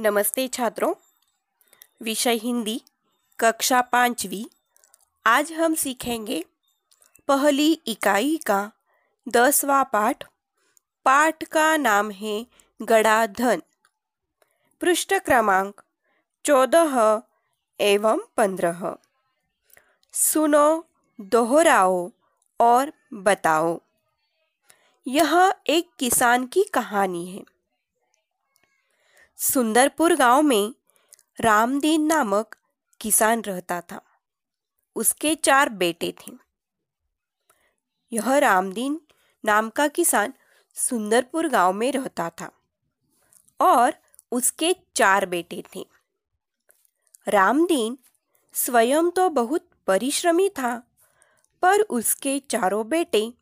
नमस्ते छात्रों। विषय हिंदी, कक्षा पांचवी। आज हम सीखेंगे पहली इकाई का दसवा पाठ। पाठ का नाम है गड़ा धन पृष्ठ क्रमांक चौदह एवं पंद्रह। सुनो, दोहराओ और बताओ। यह एक किसान की कहानी है। सुंदरपुर गाँव में रामदीन नामक किसान रहता था। उसके चार बेटे थे। यह रामदीन नाम का किसान सुंदरपुर गाँव में रहता था और उसके चार बेटे थे। रामदीन स्वयं तो बहुत परिश्रमी था, पर उसके चारों बेटे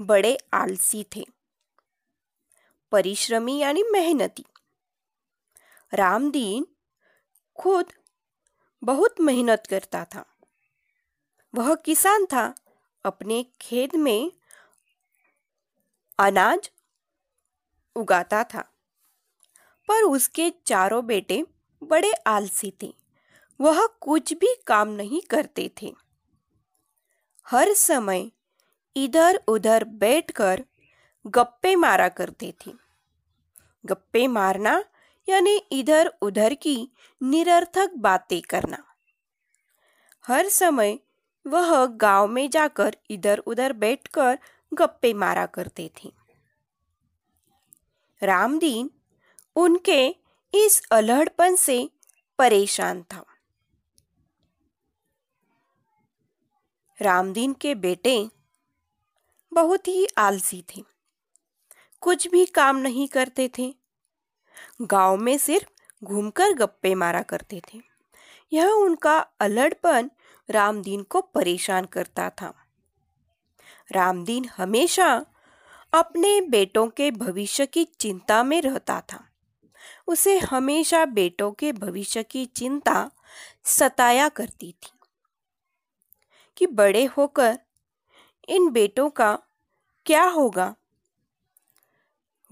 बड़े आलसी थे। परिश्रमी यानी मेहनती। रामदीन खुद बहुत मेहनत करता था। वह किसान था। अपने खेत में अनाज उगाता था। पर उसके चारों बेटे बड़े आलसी थे। वह कुछ भी काम नहीं करते थे। हर समय इधर उधर बैठकर गप्पे मारा करते थे। गप्पे मारना यानी इधर उधर की निरर्थक बातें करना। हर समय वह गाँव में जाकर इधर उधर बैठकर गप्पे मारा करते थे। रामदीन उनके इस अलहड़पन से परेशान था। रामदीन के बेटे बहुत ही आलसी थे। कुछ भी काम नहीं करते थे। गाँव में सिर्फ़ घूमकर गप्पे मारा करते थे। यह उनका अलड़पन रामदीन को परेशान करता था। रामदीन हमेशा अपने बेटों के भविष्य की चिंता में रहता था। उसे हमेशा बेटों के भविष्य की चिंता सताया करती थी कि बड़े होकर इन बेटों का क्या होगा।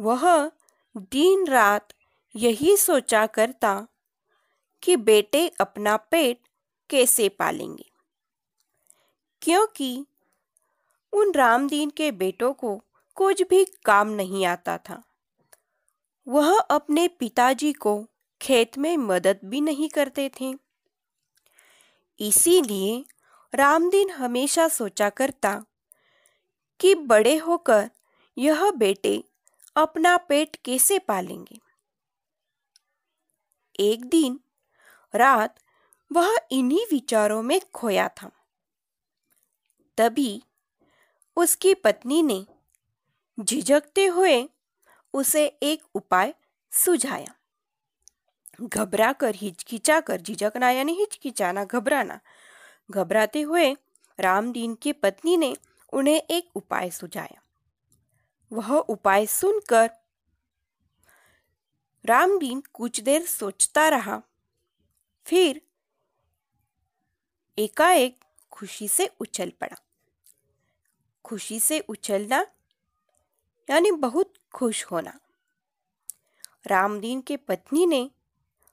वह दिन रात यही सोचा करता कि बेटे अपना पेट कैसे पालेंगे। क्योंकि उन रामदीन के बेटों को कुछ भी काम नहीं आता था। वह अपने पिताजी को खेत में मदद भी नहीं करते थे। इसीलिए रामदीन हमेशा सोचा करता कि बड़े होकर यह बेटे अपना पेट कैसे पालेंगे? एक दिन, रात, वह इन्हीं विचारों में खोया था। तभी, उसकी पत्नी ने, झिझकते हुए, उसे एक उपाय सुझाया। घबरा कर हिचकिचा कर झिझकना यानी हिचकिचाना, घबराना। घबराते हुए, रामदीन की पत्नी ने उन्हें एक उपाय सुझाया। वह उपाय सुनकर रामदीन कुछ देर सोचता रहा। फिर एकाएक खुशी से उछल पड़ा। खुशी से उछलना यानी बहुत खुश होना। रामदीन के पत्नी ने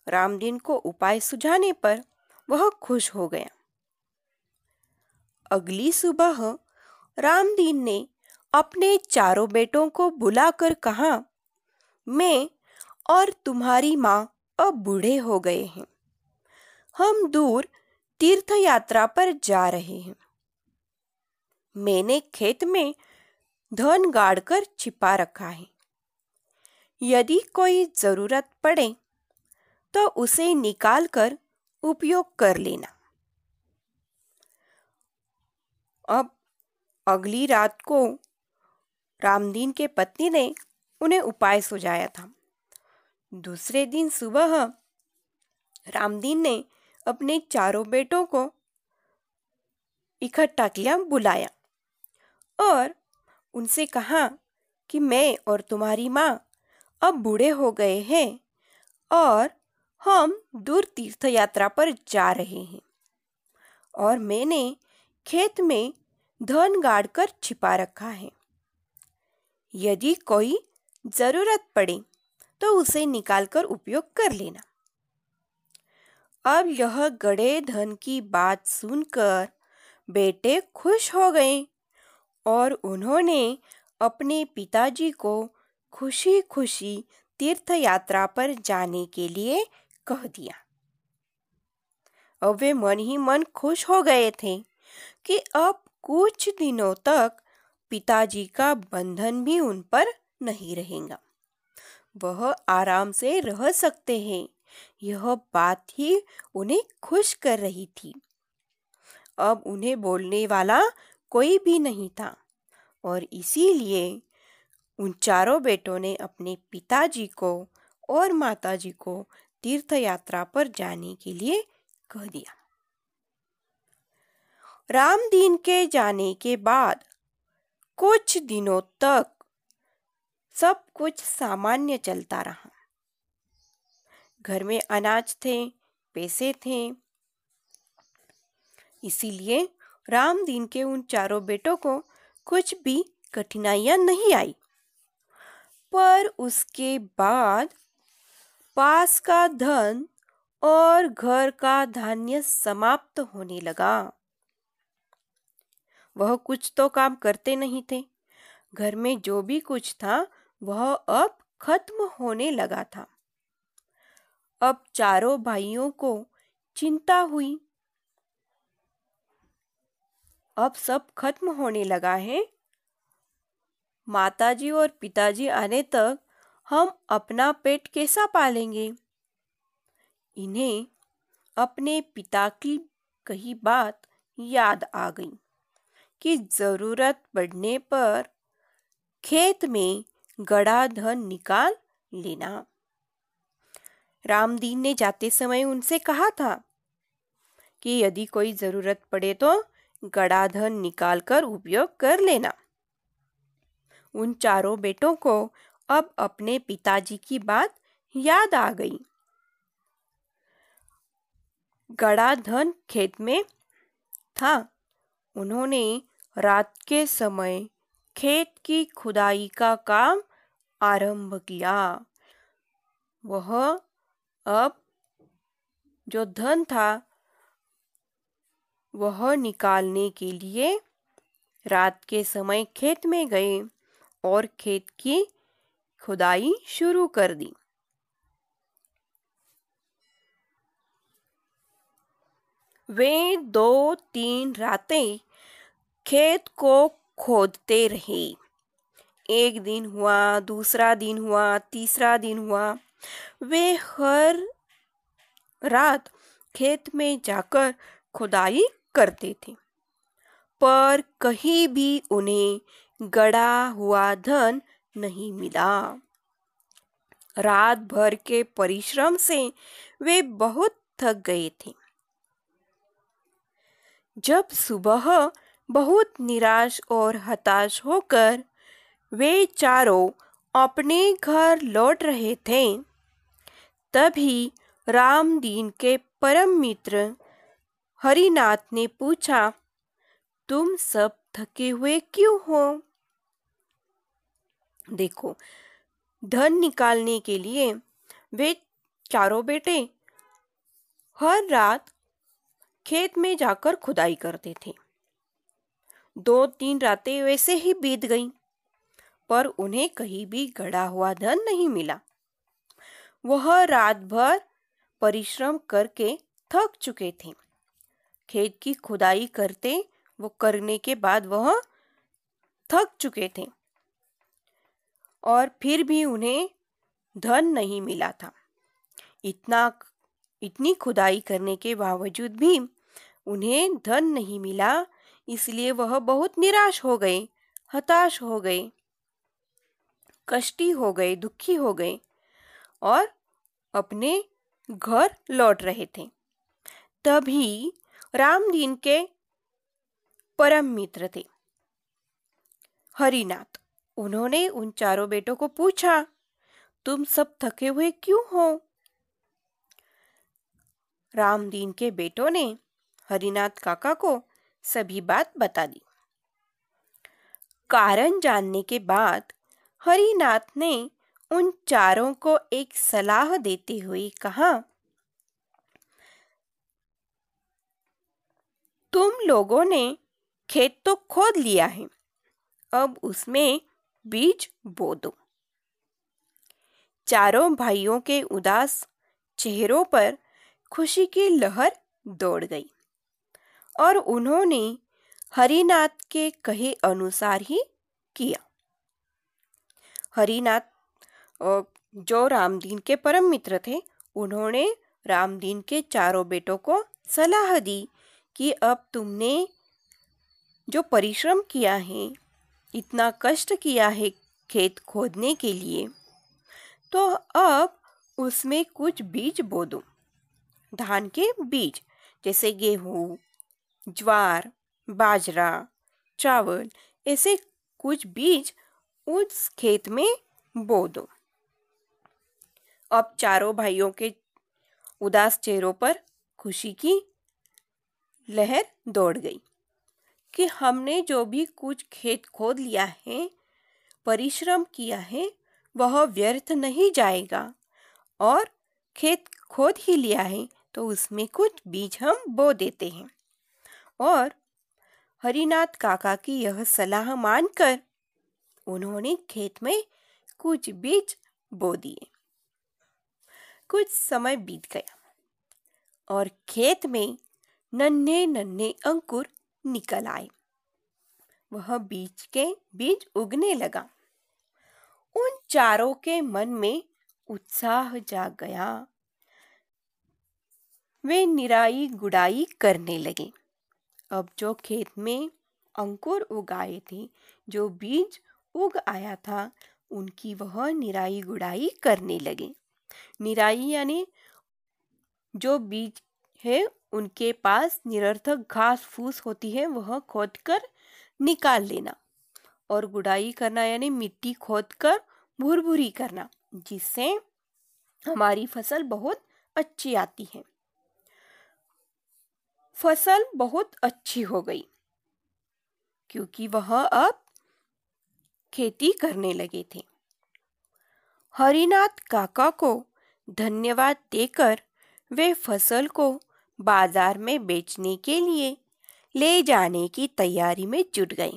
रामदीन को उपाय सुझाने पर वह खुश हो गया। अगली सुबह रामदीन ने अपने चारों बेटों को बुलाकर कहा, मैं और तुम्हारी माँ अब बूढ़े हो गए हैं। हम दूर तीर्थ यात्रा पर जा रहे हैं। मैंने खेत में धन गाड़कर छिपा रखा है। यदि कोई ज़रूरत पड़े तो उसे निकाल कर उपयोग कर लेना। अब अगली रात को रामदीन के पत्नी ने उन्हें उपाय सुझाया था। दूसरे दिन सुबह रामदीन ने अपने चारों बेटों को इकट्ठा किया, बुलाया और उनसे कहा कि मैं और तुम्हारी माँ अब बूढ़े हो गए हैं और हम दूर तीर्थ यात्रा पर जा रहे हैं और मैंने खेत में धन गाड़ कर छिपा रखा है। यदि कोई ज़रूरत पड़े तो उसे निकालकर उपयोग कर लेना। अब यह गड़े धन की बात सुनकर बेटे खुश हो गए और उन्होंने अपने पिताजी को खुशी खुशी तीर्थ यात्रा पर जाने के लिए कह दिया। अब वे मन ही मन खुश हो गए थे कि अब कुछ दिनों तक पिताजी का बंधन भी उन पर नहीं रहेगा। वह आराम से रह सकते हैं। यह बात ही उन्हें खुश कर रही थी। अब उन्हें बोलने वाला कोई भी नहीं था और इसीलिए उन चारों बेटों ने अपने पिताजी को और माताजी को तीर्थ यात्रा पर जाने के लिए कह दिया। रामदीन के जाने के बाद कुछ दिनों तक सब कुछ सामान्य चलता रहा। घर में अनाज थे, पैसे थे। इसीलिए रामदीन के उन चारों बेटों को कुछ भी कठिनाइयाँ नहीं आई। पर उसके बाद पास का धन और घर का धान्य समाप्त होने लगा। वह कुछ तो काम करते नहीं थे। घर में जो भी कुछ था, वह अब खत्म होने लगा था। अब चारों भाइयों को चिंता हुई। अब सब खत्म होने लगा है। माताजी और पिताजी आने तक हम अपना पेट कैसा पालेंगे? इन्हें अपने पिता की कही बात याद आ गई। कि ज़रूरत पड़ने पर खेत में गड़ा धन निकाल लेना। रामदीन ने जाते समय उनसे कहा था कि यदि कोई ज़रूरत पड़े तो गड़ा धन निकाल कर उपयोग कर लेना। उन चारों बेटों को अब अपने पिताजी की बात याद आ गई। गड़ा धन खेत में था। उन्होंने रात के समय खेत की खुदाई का काम आरंभ किया। वह अब जो धन था, वह निकालने के लिए रात के समय खेत में गए और खेत की खुदाई शुरू कर दी। वे दो तीन रातें खेत को खोदते रहे। एक दिन हुआ, दूसरा दिन हुआ, तीसरा दिन हुआ। वे हर रात खेत में जाकर खुदाई करते थे। पर कहीं भी उन्हें गड़ा हुआ धन नहीं मिला। रात भर के परिश्रम से वे बहुत थक गए थे। जब सुबह बहुत निराश और हताश होकर वे चारों अपने घर लौट रहे थे। तभी रामदीन के परम मित्र हरिनाथ ने पूछा, तुम सब थके हुए क्यों हो? देखो, धन निकालने के लिए वे चारों बेटे हर रात खेत में जाकर खुदाई करते थे। दो तीन रातें वैसे ही बीत गईं, पर उन्हें कहीं भी गड़ा हुआ धन नहीं मिला। वह रात भर परिश्रम करके थक चुके थे। खेत की खुदाई करते वो करने के बाद वह थक चुके थे और फिर भी उन्हें धन नहीं मिला था। इतना इतनी खुदाई करने के बावजूद भी उन्हें धन नहीं मिला इसलिए वह बहुत निराश हो गए हताश हो गए कष्टी हो गए दुखी हो गए और अपने घर लौट रहे थे। तभी रामदीन के परम मित्र थे। हरिनाथ, उन्होंने उन चारों बेटों को पूछा, तुम सब थके हुए क्यों हो? रामदीन के बेटों ने हरिनाथ काका को सभी बात बता दी। कारण जानने के बाद हरिनाथ ने उन चारों को एक सलाह देते हुए कहा, तुम लोगों ने खेत तो खोद लिया है, अब उसमें बीज बो दो। चारों भाइयों के उदास चेहरों पर खुशी की लहर दौड़ गई। और उन्होंने हरिनाथ के कहे अनुसार ही किया। हरिनाथ जो रामदीन के परम मित्र थे, उन्होंने रामदीन के चारों बेटों को सलाह दी कि अब तुमने जो परिश्रम किया है, इतना कष्ट किया है खेत खोदने के लिए तो अब उसमें कुछ बीज बो दो। धान के बीज, जैसे गेहूँ ज्वार, बाजरा, चावल, ऐसे कुछ बीज उस खेत में बो दो। अब चारों भाइयों के उदास चेहरों पर खुशी की लहर दौड़ गई कि हमने जो भी कुछ खेत खोद लिया है, परिश्रम किया है, वह व्यर्थ नहीं जाएगा और खेत खोद ही लिया है तो उसमें कुछ बीज हम बो देते हैं। और हरिनाथ काका की यह सलाह मानकर उन्होंने खेत में कुछ बीज बो दिए। कुछ समय बीत गया और खेत में नन्हे नन्हे अंकुर निकल आए। वह बीज के बीज उगने लगा। उन चारों के मन में उत्साह जाग गया। वे निराई गुड़ाई करने लगे। अब जो खेत में अंकुर उगाए थे, जो बीज उग आया था, उनकी वह निराई गुड़ाई करने लगे। निराई यानी जो बीज है, उनके पास निरर्थक घास फूस होती है, वह खोद कर निकाल लेना और गुड़ाई करना यानी मिट्टी खोद कर भुरभुरी करना, जिससे हमारी फ़सल बहुत अच्छी आती है। फ़सल बहुत अच्छी हो गई, क्योंकि वह अब खेती करने लगे थे। हरिनाथ काका को धन्यवाद देकर वे फ़सल को बाज़ार में बेचने के लिए ले जाने की तैयारी में जुट गए।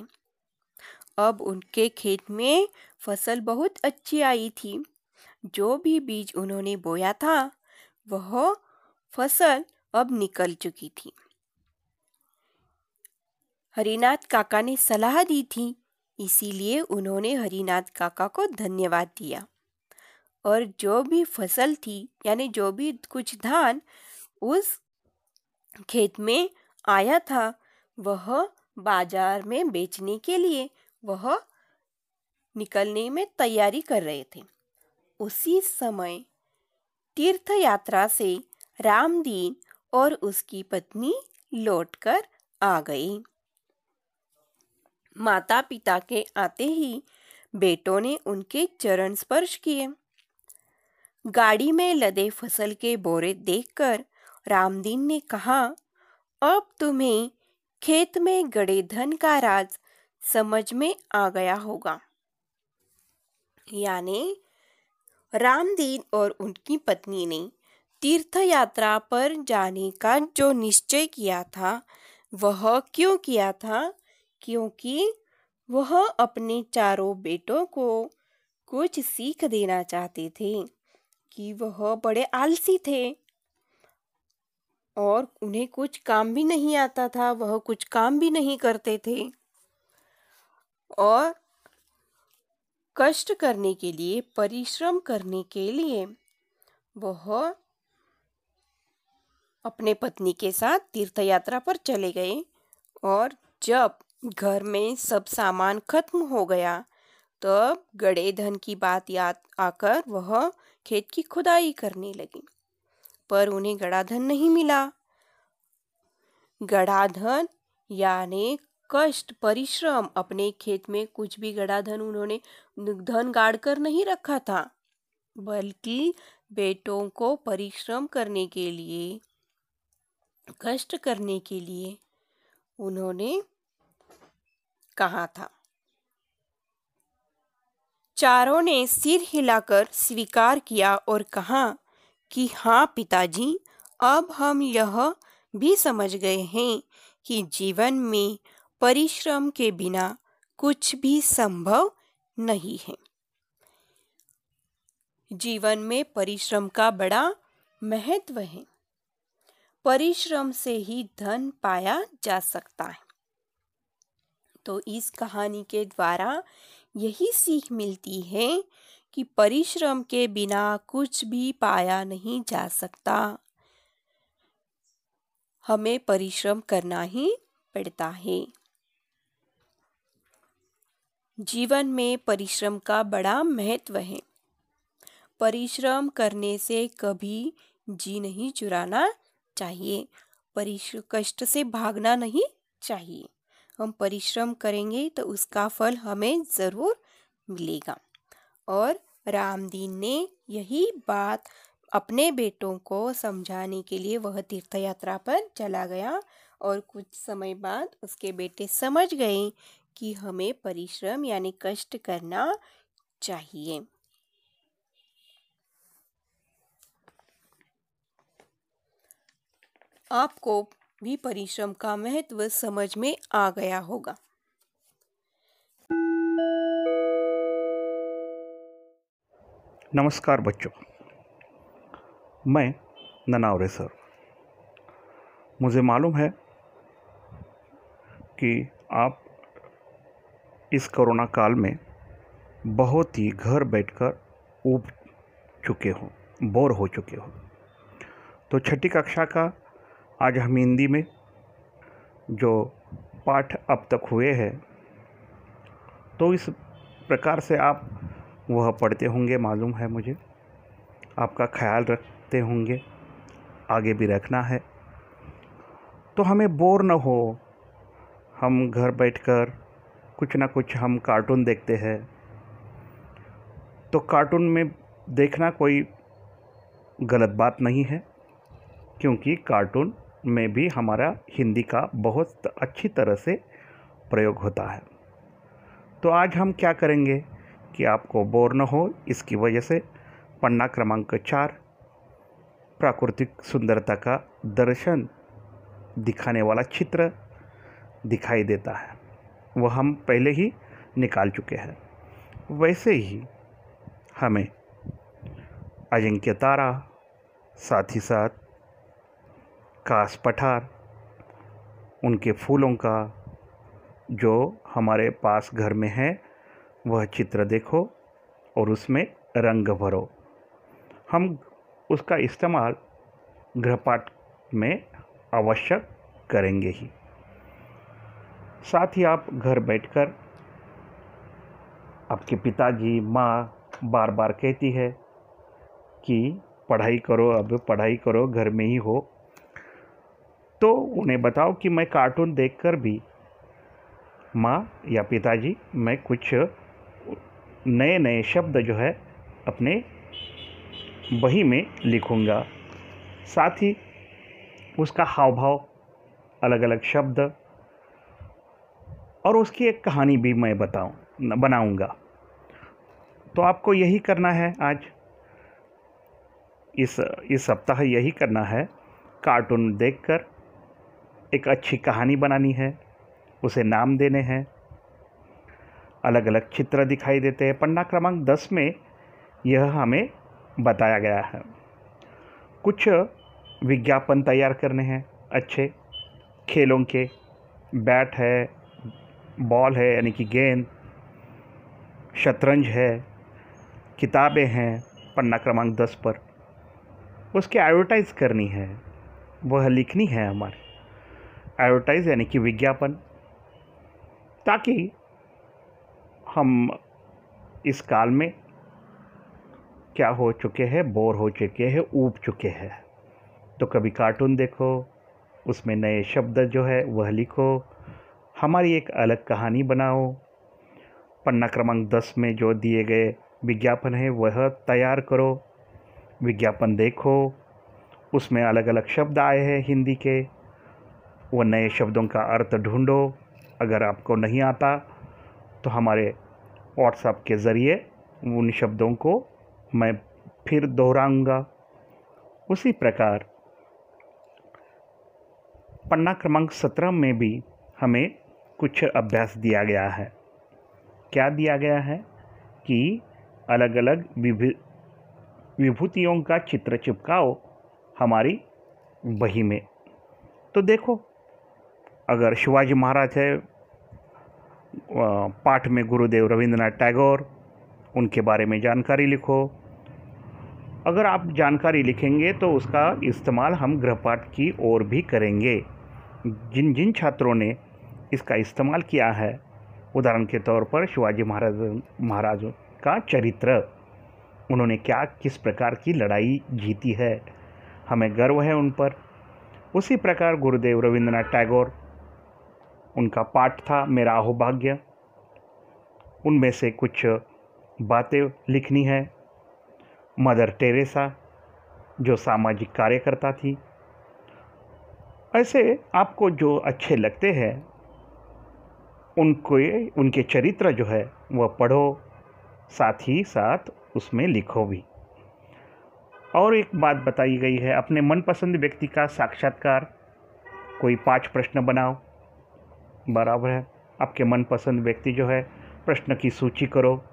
अब उनके खेत में फ़सल बहुत अच्छी आई थी। जो भी बीज उन्होंने बोया था, वह फ़सल अब निकल चुकी थी। हरिनाथ काका ने सलाह दी थी, इसीलिए उन्होंने हरिनाथ काका को धन्यवाद दिया। और जो भी फ़सल थी, यानी जो भी कुछ धान उस खेत में आया था, वह बाज़ार में बेचने के लिए वह निकलने में तैयारी कर रहे थे। उसी समय तीर्थ यात्रा से रामदीन और उसकी पत्नी लौटकर आ गई। माता पिता के आते ही बेटों ने उनके चरण स्पर्श किए। गाड़ी में लदे फ़सल के बोरे देखकर रामदीन ने कहा, अब तुम्हें खेत में गड़े धन का राज समझ में आ गया होगा। यानी रामदीन और उनकी पत्नी ने तीर्थ यात्रा पर जाने का जो निश्चय किया था, वह क्यों किया था? क्योंकि वह अपने चारों बेटों को कुछ सीख देना चाहते थे कि वह बड़े आलसी थे। और उन्हें कुछ काम भी नहीं आता था, वह कुछ काम भी नहीं करते थे। और कष्ट करने के लिए, परिश्रम करने के लिए वह अपने पत्नी के साथ तीर्थ यात्रा पर चले गए। और जब घर में सब सामान खत्म हो गया, तब गड़े धन की बात याद आकर वह खेत की खुदाई करने लगी। पर उन्हें गड़ा धन नहीं मिला। गड़ा धन यानी कष्ट, परिश्रम, अपने खेत में कुछ भी गड़ा धन उन्होंने धन गाड़ कर नहीं रखा था, बल्कि बेटों को परिश्रम करने के लिए, कष्ट करने के लिए उन्होंने कहा था। चारों ने सिर हिलाकर स्वीकार किया और कहा कि हाँ पिताजी, अब हम यह भी समझ गए हैं कि जीवन में परिश्रम के बिना कुछ भी संभव नहीं है। जीवन में परिश्रम का बड़ा महत्व है। परिश्रम से ही धन पाया जा सकता है। तो इस कहानी के द्वारा यही सीख मिलती है कि परिश्रम के बिना कुछ भी पाया नहीं जा सकता। हमें परिश्रम करना ही पड़ता है। जीवन में परिश्रम का बड़ा महत्व है। परिश्रम करने से कभी जी नहीं चुराना चाहिए। परिश्रम कष्ट से भागना नहीं चाहिए। हम परिश्रम करेंगे तो उसका फल हमें ज़रूर मिलेगा। और रामदीन ने यही बात अपने बेटों को समझाने के लिए वह तीर्थ यात्रा पर चला गया और कुछ समय बाद उसके बेटे समझ गए कि हमें परिश्रम यानी कष्ट करना चाहिए। आपको भी परिश्रम का महत्व समझ में आ गया होगा। नमस्कार बच्चों। मैं ननावरे सर मुझे मालूम है कि आप इस कोरोना काल में बहुत ही घर बैठकर ऊब चुके हो, बोर हो चुके हो। तो छठी कक्षा का आज हम हिंदी में जो पाठ अब तक हुए हैं तो इस प्रकार से आप वह पढ़ते होंगे, मालूम है मुझे। आपका ख्याल रखते होंगे, आगे भी रखना है। तो हमें बोर न हो, हम घर बैठकर कुछ ना कुछ हम कार्टून देखते हैं। तो कार्टून में देखना कोई गलत बात नहीं है, क्योंकि कार्टून में भी हमारा हिंदी का बहुत अच्छी तरह से प्रयोग होता है। तो आज हम क्या करेंगे कि आपको बोर न हो, इसकी वजह से पन्ना क्रमांक चार, प्राकृतिक सुंदरता का दर्शन दिखाने वाला चित्र दिखाई देता है। वह हम पहले ही निकाल चुके हैं। वैसे ही हमें अजिंक्य तारा साथ ही साथ कास पठार, उनके फूलों का जो हमारे पास घर में है, वह चित्र देखो और उसमें रंग भरो। हम उसका इस्तेमाल गृहपाठ में आवश्यक करेंगे ही। साथ ही आप घर बैठकर आपके पिताजी माँ बार बार कहती है कि पढ़ाई करो, अब पढ़ाई करो, घर में ही हो। तो उन्हें बताओ कि मैं कार्टून देखकर भी माँ या पिताजी, मैं कुछ नए नए शब्द जो है अपने बही में लिखूँगा। साथ ही उसका हाव भाव अलग अलग शब्द और उसकी एक कहानी भी मैं बताऊँ बनाऊँगा। तो आपको यही करना है आज? इस इस सप्ताह यही करना है कार्टून देखकर। एक अच्छी कहानी बनानी है, उसे नाम देने हैं। अलग अलग चित्र दिखाई देते हैं। पन्ना क्रमांक दस में यह हमें बताया गया है। कुछ विज्ञापन तैयार करने हैं। अच्छे खेलों के बैट है, बॉल है, यानी कि गेंद, शतरंज है, किताबें हैं पन्ना क्रमांक दस पर। उसके एडवर्टाइज करनी है। वह लिखनी है हमारी। एडवर्टाइज यानी कि विज्ञापन, ताकि हम इस काल में क्या हो चुके हैं, बोर हो चुके हैं, ऊब चुके हैं। तो कभी कार्टून देखो, उसमें नए शब्द जो है, वह लिखो, हमारी एक अलग कहानी बनाओ। पन्ना क्रमांक दस में जो दिए गए विज्ञापन है, वह तैयार करो। विज्ञापन देखो, उसमें अलग अलग शब्द आए हैं हिंदी के। वो नए शब्दों का अर्थ ढूंढो। अगर आपको नहीं आता तो हमारे व्हाट्सएप के ज़रिए उन शब्दों को मैं फिर दोहराऊँगा। उसी प्रकार पन्ना क्रमांक सत्रह में भी हमें कुछ अभ्यास दिया गया है। क्या दिया गया है कि अलग अलग विभूतियों का चित्र चिपकाओ हमारी बही में। तो देखो अगर शिवाजी महाराज है पाठ में गुरुदेव रविंद्रनाथ टैगोर, उनके बारे में जानकारी लिखो। अगर आप जानकारी लिखेंगे तो उसका इस्तेमाल हम गृहपाठ की ओर भी करेंगे। जिन जिन छात्रों ने इसका इस्तेमाल किया है, उदाहरण के तौर पर शिवाजी महाराज महाराज का चरित्र, उन्होंने क्या, किस प्रकार की लड़ाई जीती है, हमें गर्व है उन पर। उसी प्रकार गुरुदेव रविंद्रनाथ टैगोर उनका पाठ था, मेरा अहोभाग्य। उनमें से कुछ बातें लिखनी है। मदर टेरेसा, जो सामाजिक कार्यकर्ता थी। ऐसे आपको जो अच्छे लगते हैं, उनको, उनके चरित्र जो है वह पढ़ो, साथ ही साथ उसमें लिखो भी। और एक बात बताई गई है, अपने मनपसंद व्यक्ति का साक्षात्कार। कोई पाँच प्रश्न बनाओ बराबर है। आपके मनपसंद व्यक्ति जो है, प्रश्न की सूची करो।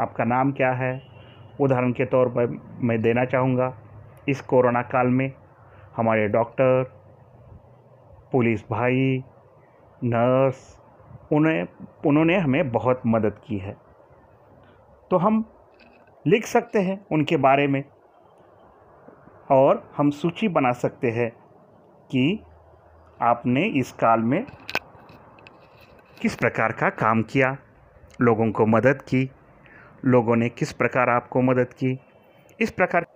आपका नाम क्या है? उदाहरण के तौर पर मैं देना चाहूँगा। इस कोरोना काल में हमारे डॉक्टर, पुलिस भाई, नर्स, उन्हें, उन्होंने हमें बहुत मदद की है। तो हम लिख सकते हैं उनके बारे में और हम सूची बना सकते हैं कि आपने इस काल में किस प्रकार का काम किया, लोगों को मदद की, लोगों ने किस प्रकार आपको मदद की, इस प्रकार